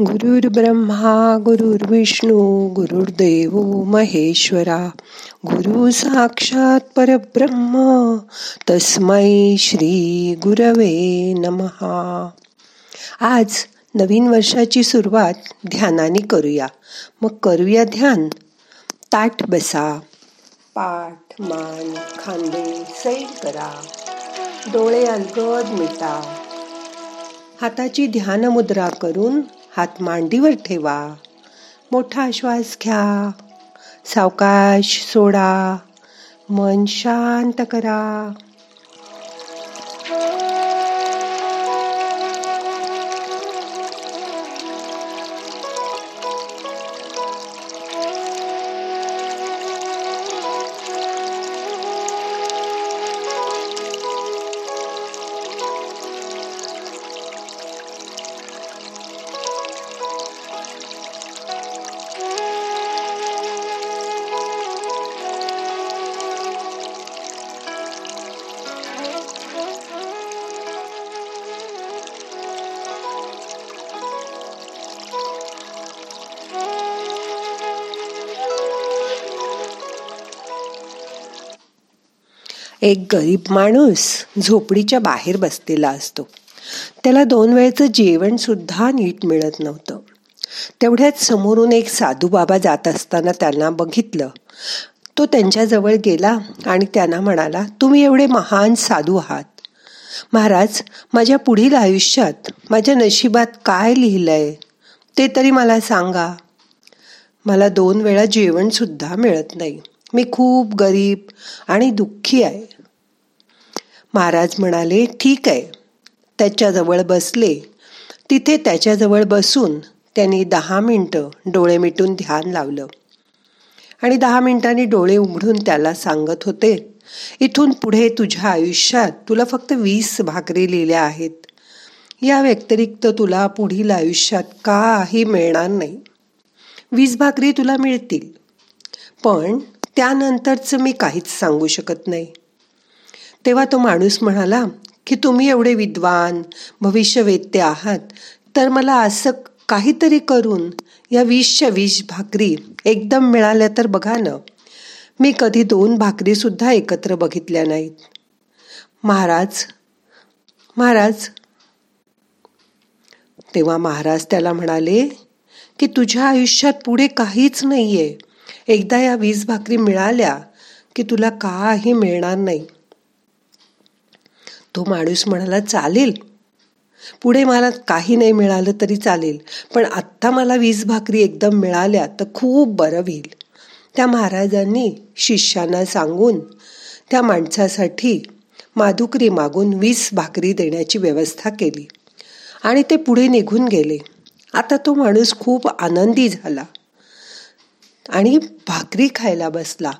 गुरुर् ब्रह्मा गुरुर्विष्णू गुरुर्देव महेश्वरा. गुरु साक्षात परब्रह्म तस्मै श्री गुरवे नमहा. आज नवीन वर्षाची सुरुवात ध्यानाने करूया. मग करूया ध्यान. ताट बसा. पाठ मान खांदे सैल करा. डोळे अलगद मिटा. हाताची ध्यान मुद्रा करून हात मांडीवर ठेवा. मोठा श्वास घ्या. सावकाश सोडा. मन शांत करा. एक गरीब माणूस झोपडीच्या बाहेर बसलेला असतो. त्याला दोन वेळचं जेवण सुद्धा नीट मिळत नव्हतं. तेवढ्यात समोरून एक साधू बाबा जात असताना त्यांना बघितलं. तो त्यांच्याजवळ गेला आणि त्यांना म्हणाला तुम्ही एवढे महान साधू आहात. महाराज माझ्या पुढील आयुष्यात माझ्या नशिबात काय लिहिलंय? ते तरी मला सांगा. मला दोन वेळा जेवण सुद्धा मिळत नाही. मी खूप गरीब आणि दुःखी आहे. महाराज म्हणाले ठीक आहे. त्याच्याजवळ बसले. तिथे त्याच्याजवळ बसून त्यांनी दहा मिनटं डोळे मिटून ध्यान लावलं. आणि दहा मिनिटांनी डोळे उघडून त्याला सांगत होते इथून पुढे तुझ्या आयुष्यात तुला फक्त वीस भाकरी लिहिल्या आहेत. या व्यतिरिक्त तुला पुढील आयुष्यात काही मिळणार नाही. वीस भाकरी तुला मिळतील. पण त्यानंतरचं मी काहीच सांगू शकत नाही. तेव्हा तो माणूस म्हणाला की तुम्ही एवढे विद्वान भविष्यवेत्ते आहात तर मला असं काहीतरी करून या वीसच्या वीस भाकरी एकदम मिळाल्या तर बघा ना. मी कधी दोन भाकरीसुद्धा एकत्र बघितल्या नाहीत. महाराज महाराज. तेव्हा महाराज त्याला म्हणाले की तुझ्या आयुष्यात पुढे काहीच नाहीये. एकदा या वीस भाकरी मिळाल्या की तुला काही मिळणार नाही. तो माणूस म्हणाला चालेल. पुढे मला काही नाही मिळालं तरी चालेल. पण आत्ता मला वीस भाकरी एकदम मिळाल्या तर खूप बरं होईल. त्या महाराजांनी शिष्यांना सांगून त्या माणसासाठी माधुकरी मागून वीस भाकरी देण्याची व्यवस्था केली. आणि ते पुढे निघून गेले. आता तो माणूस खूप आनंदी झाला आणि भाकरी खायला बसला.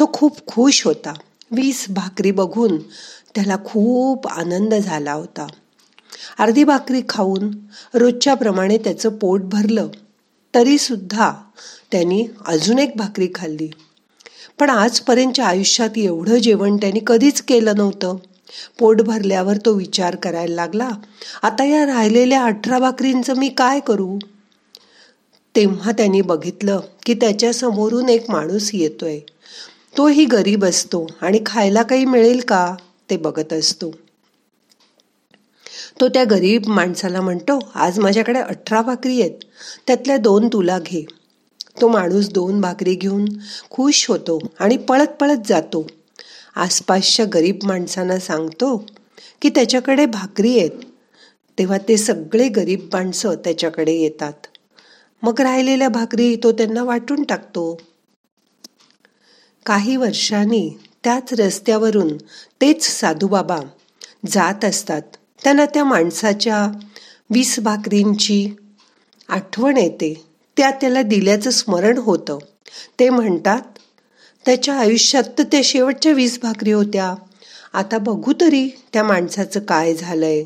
तो खूप खुश होता. वीस भाकरी बघून त्याला खूप आनंद झाला होता. अर्धी भाकरी खाऊन रोजच्या प्रमाणे त्याचं पोट भरलं. तरीसुद्धा त्यांनी अजून एक भाकरी खाल्ली. पण आजपर्यंतच्या आयुष्यात एवढं जेवण त्यांनी कधीच केलं नव्हतं. पोट भरल्यावर तो विचार करायला लागला आता या राहिलेल्या अठरा भाकरींचं मी काय करू? तेव्हा त्यांनी बघितलं की त्याच्या समोरून एक माणूस येतोय. तोही गरीब असतो आणि खायला काही मिळेल का? ते बघत असतो तो त्या गरीब माणसाला म्हणतो आज माझ्याकडे अठरा भाकरी आहेत. त्यातल्या दोन तुला घे. तो माणूस दोन भाकरी घेऊन खुश होतो आणि पळत पळत जातो. आसपासच्या गरीब माणसांना सांगतो की त्याच्याकडे भाकरी आहेत. तेव्हा ते सगळे गरीब माणसं त्याच्याकडे येतात. मग राहिलेल्या भाकरी तो त्यांना वाटून टाकतो. काही वर्षांनी त्याच रस्त्यावरून तेच साधूबाबा जात असतात. त्यांना त्या माणसाच्या वीस भाकरींची आठवण येते. त्या त्याला दिल्याचं स्मरण होतं. ते म्हणतात त्याच्या आयुष्यात तर त्या शेवटच्या वीस भाकरी होत्या. आता बघू तरी त्या माणसाचं काय झालंय.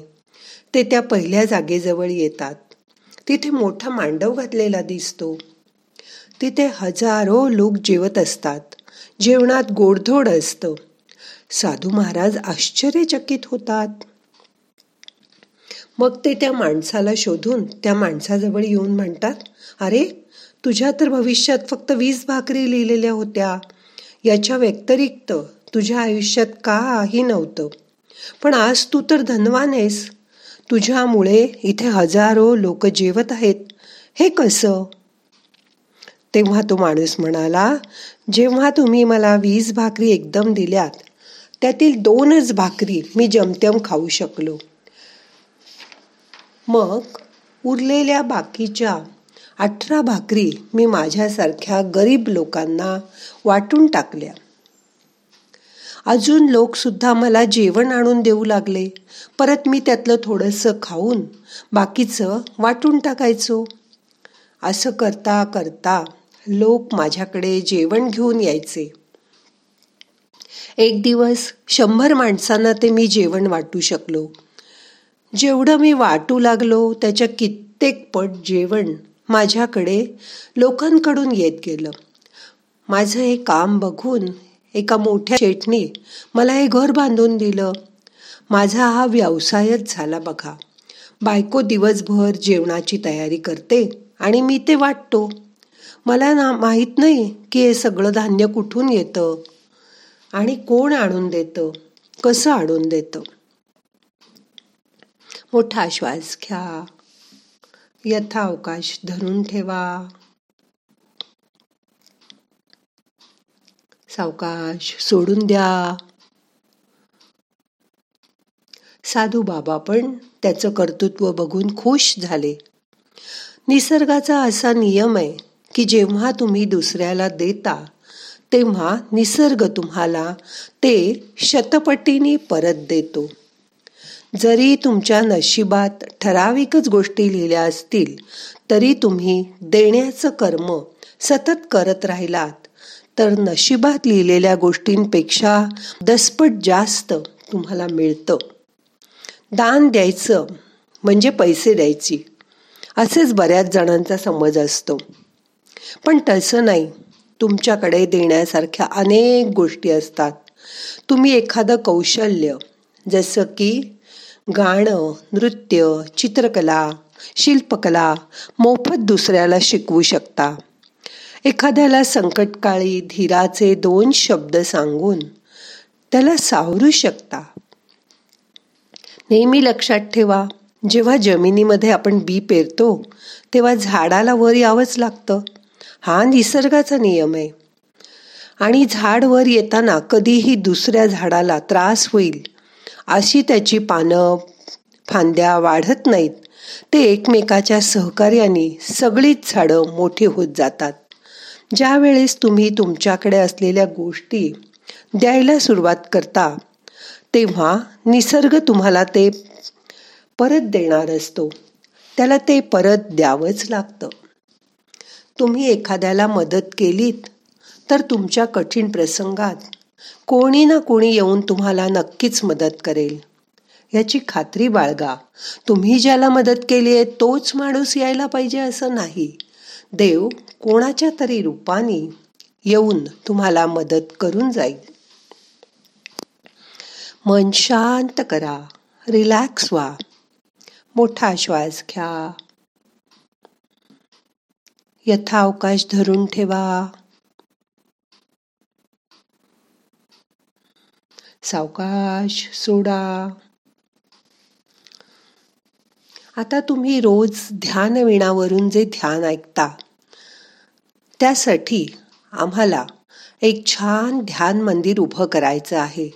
ते त्या पहिल्या जागेजवळ येतात. तिथे मोठा मांडव घातलेला दिसतो. तिथे हजारो लोक जेवत असतात. जेवणात गोडधोड असतं. साधू महाराज आश्चर्यचकित होतात. मग ते त्या माणसाला शोधून त्या माणसाजवळ येऊन म्हणतात अरे तुझ्या तर भविष्यात फक्त वीस भाकरी लिहिलेल्या होत्या. याच्या व्यतिरिक्त तुझ्या आयुष्यात काही नव्हतं. पण आज तू तर धनवान आहेस. तुझ्यामुळे इथे हजारो लोक जेवत आहेत. हे कसं? तेव्हा तो माणूस म्हणाला जेव्हा तुम्ही मला वीस भाकरी एकदम दिल्यात त्यातील दोनच भाकरी मी जमतम खाऊ शकलो. मग उरलेल्या बाकीच्या अठरा भाकरी मी माझ्यासारख्या गरीब लोकांना वाटून टाकल्या. अजून लोकसुद्धा मला जेवण आणून देऊ लागले. परत मी त्यातलं थोडंसं खाऊन बाकीचं वाटून टाकायचो. असं करता करता लोक माझ्याकडे जेवण घेऊन यायचे. एक दिवस शंभर माणसांना ते मी जेवण वाटू शकलो. जेवढं मी वाटू लागलो त्याच्या कित्येक पट जेवण माझ्याकडे लोकांकडून येत गेलं. माझं हे काम बघून एका मोठ्या शेठनी मला हे घर बांधून दिलं. माझा हा व्यवसायच झाला बघा. बायको दिवसभर जेवणाची तयारी करते आणि मी ते वाटतो. मला ना माहीत नाही की हे सगळं धान्य कुठून येतं आणि कोण आणून देतं कसं आणून देतं. मोठा श्वास घ्या. यथावकाश धरून ठेवा. सावकाश सोडून द्या. साधू बाबा पण त्याचं कर्तृत्व बघून खुश झाले. निसर्गाचा असा नियम आहे की जेव्हा तुम्ही दुसऱ्याला देता तेव्हा निसर्ग तुम्हाला ते शतपटीने परत देतो. जरी तुमच्या नशिबात ठराविकच गोष्टी लिहिल्या असतील तरी तुम्ही देण्याचं कर्म सतत करत राहिलात. तर नशिबात लिहिलेल्या गोष्टींपेक्षा दसपट जास्त तुम्हाला मिळतं. दान द्यायचं म्हणजे पैसे द्यायची. असेच बऱ्याच जणांचा समज असतो. पण तसं नाही. तुमच्याकडे देण्यासारख्या अनेक गोष्टी असतात. तुम्ही एखादं कौशल्य जसं की गाणं नृत्य चित्रकला शिल्पकला मोफत दुसऱ्याला शिकवू शकता. एखाद्याला संकटकाळी धीराचे दोन शब्द सांगून त्याला सावरू शकता. नेहमी लक्षात ठेवा जेव्हा जमिनीमध्ये आपण बी पेरतो तेव्हा झाडाला वर यावंच लागतं. हा निसर्गाचा नियम आहे. आणि झाड वर येताना कधीही दुसऱ्या झाडाला त्रास होईल अशी त्याची पानं फांद्या वाढत नाहीत. ते एकमेकाच्या सहकार्याने सगळीच झाडं मोठी होत जातात. ज्या वेळेस तुम्ही तुमच्याकडे असलेल्या गोष्टी द्यायला सुरुवात करता तेव्हा निसर्ग तुम्हाला ते परत देणार असतो. त्याला ते परत द्यावंच लागतं. तुम्ही एखाद्याला मदत केलीत तर तुमच्या कठीण प्रसंगात कोणी ना कोणी येऊन तुम्हाला नक्कीच मदत करेल. याची खात्री बाळगा. तुम्ही ज्याला मदत केली आहे तोच माणूस यायला पाहिजे असं नाही. देव कोणाच्या तरी रूपाने येऊन तुम्हाला मदत करून जाईल. मन शांत करा. रिलॅक्स व्हा. मोठा श्वास घ्या. यथावकाश धरून ठेवा. सावकाश सोडा. आता तुम्ही रोज ध्यान विणावरून जे ध्यान ऐकता त्यासाठी आम्हाला एक छान ध्यान मंदिर उभं करायचं आहे.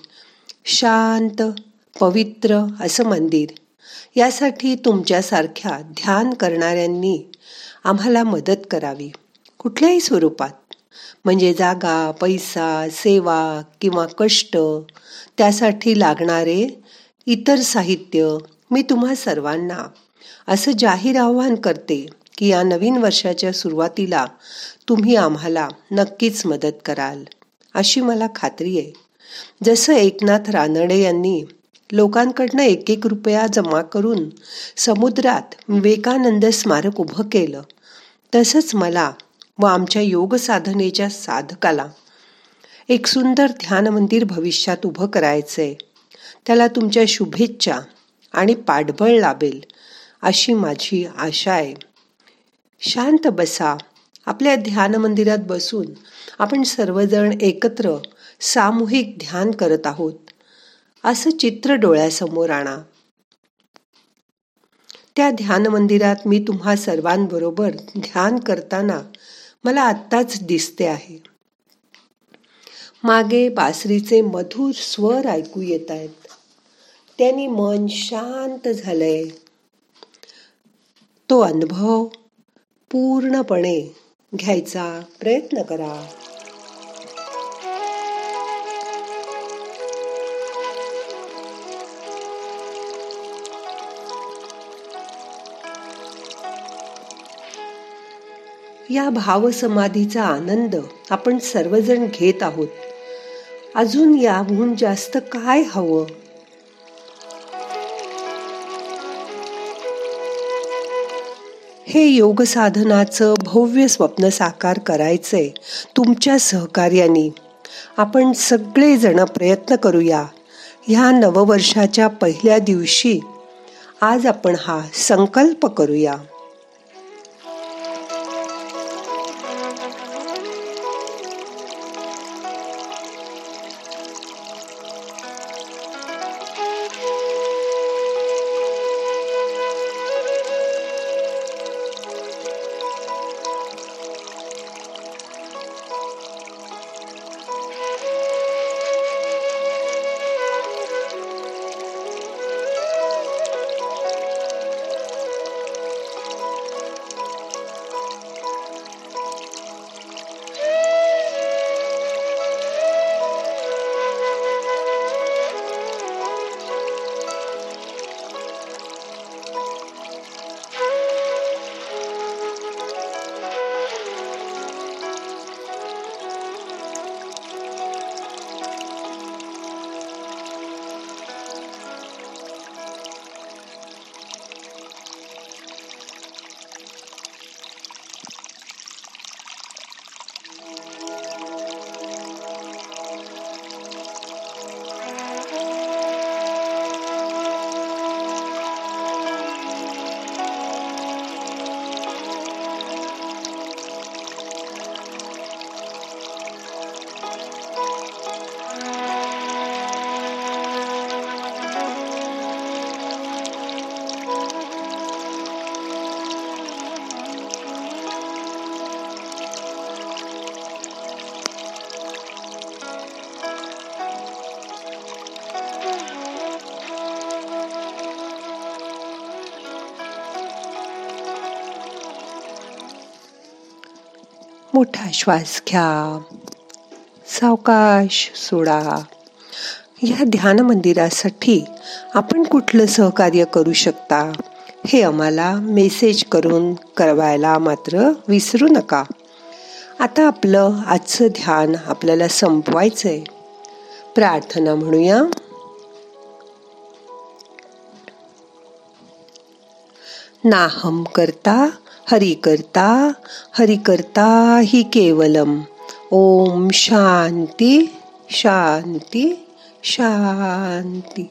शांत पवित्र असं मंदिर. यासाठी तुमच्यासारख्या ध्यान करणाऱ्यांनी आम्हाला मदत करावी. कुठल्याही स्वरूपात. म्हणजे जागा पैसा सेवा किंवा कष्ट त्यासाठी लागणारे इतर साहित्य मी तुम्हा सर्वांना असं जाहीर आव्हान करते की या नवीन वर्षाच्या सुरुवातीला तुम्ही आम्हाला नक्कीच मदत कराल. अशी मला खात्री आहे. जसं एकनाथ रानडे यांनी लोकांकडनं एक एक रुपया जमा करून समुद्रात विवेकानंद स्मारक उभं केलं. तसंच मला व आमच्या योग साधनेच्या साधकाला एक सुंदर ध्यान मंदिर भविष्यात उभं करायचंय. त्याला तुमच्या शुभेच्छा आणि पाठबळ लाभेल अशी माझी आशा आहे. शांत बसा. आपल्या ध्यान मंदिरात बसून आपण सर्वजण एकत्र सामूहिक ध्यान करत आहोत. असं चित्र डोळ्यासमोर आणा. त्या ध्यान मंदिरात मी तुम्हा सर्वांबरोबर ध्यान करताना मला आत्ताच दिसते आहे. मागे बासरीचे मधुर स्वर ऐकू येत आहेत. त्यांनी मन शांत झालंय. तो अनुभव पूर्णपणे घ्यायचा प्रयत्न करा. या भावसमाधीचा आनंद आपण सर्वजण घेत आहोत. अजून याहून जास्त काय हवं? हे योग साधनाचं भव्य स्वप्न साकार करायचंय तुमच्या सहकार्याने. आपण सगळेजण प्रयत्न करूया. ह्या नववर्षाच्या पहिल्या दिवशी आज आपण हा संकल्प करूया. मोठा श्वास घ्या. सावकाश सोडा. या ध्यान मंदिरासाठी आपण कुठलं सहकार्य करू शकता हे आम्हाला मेसेज करून कळवायला मात्र विसरू नका. आता आपलं आजचं ध्यान आपल्याला संपवायचंय. प्रार्थना म्हणूया. नाहम करता हरि करता हरि करता हि केवलम। ओम शांती शांती शांती।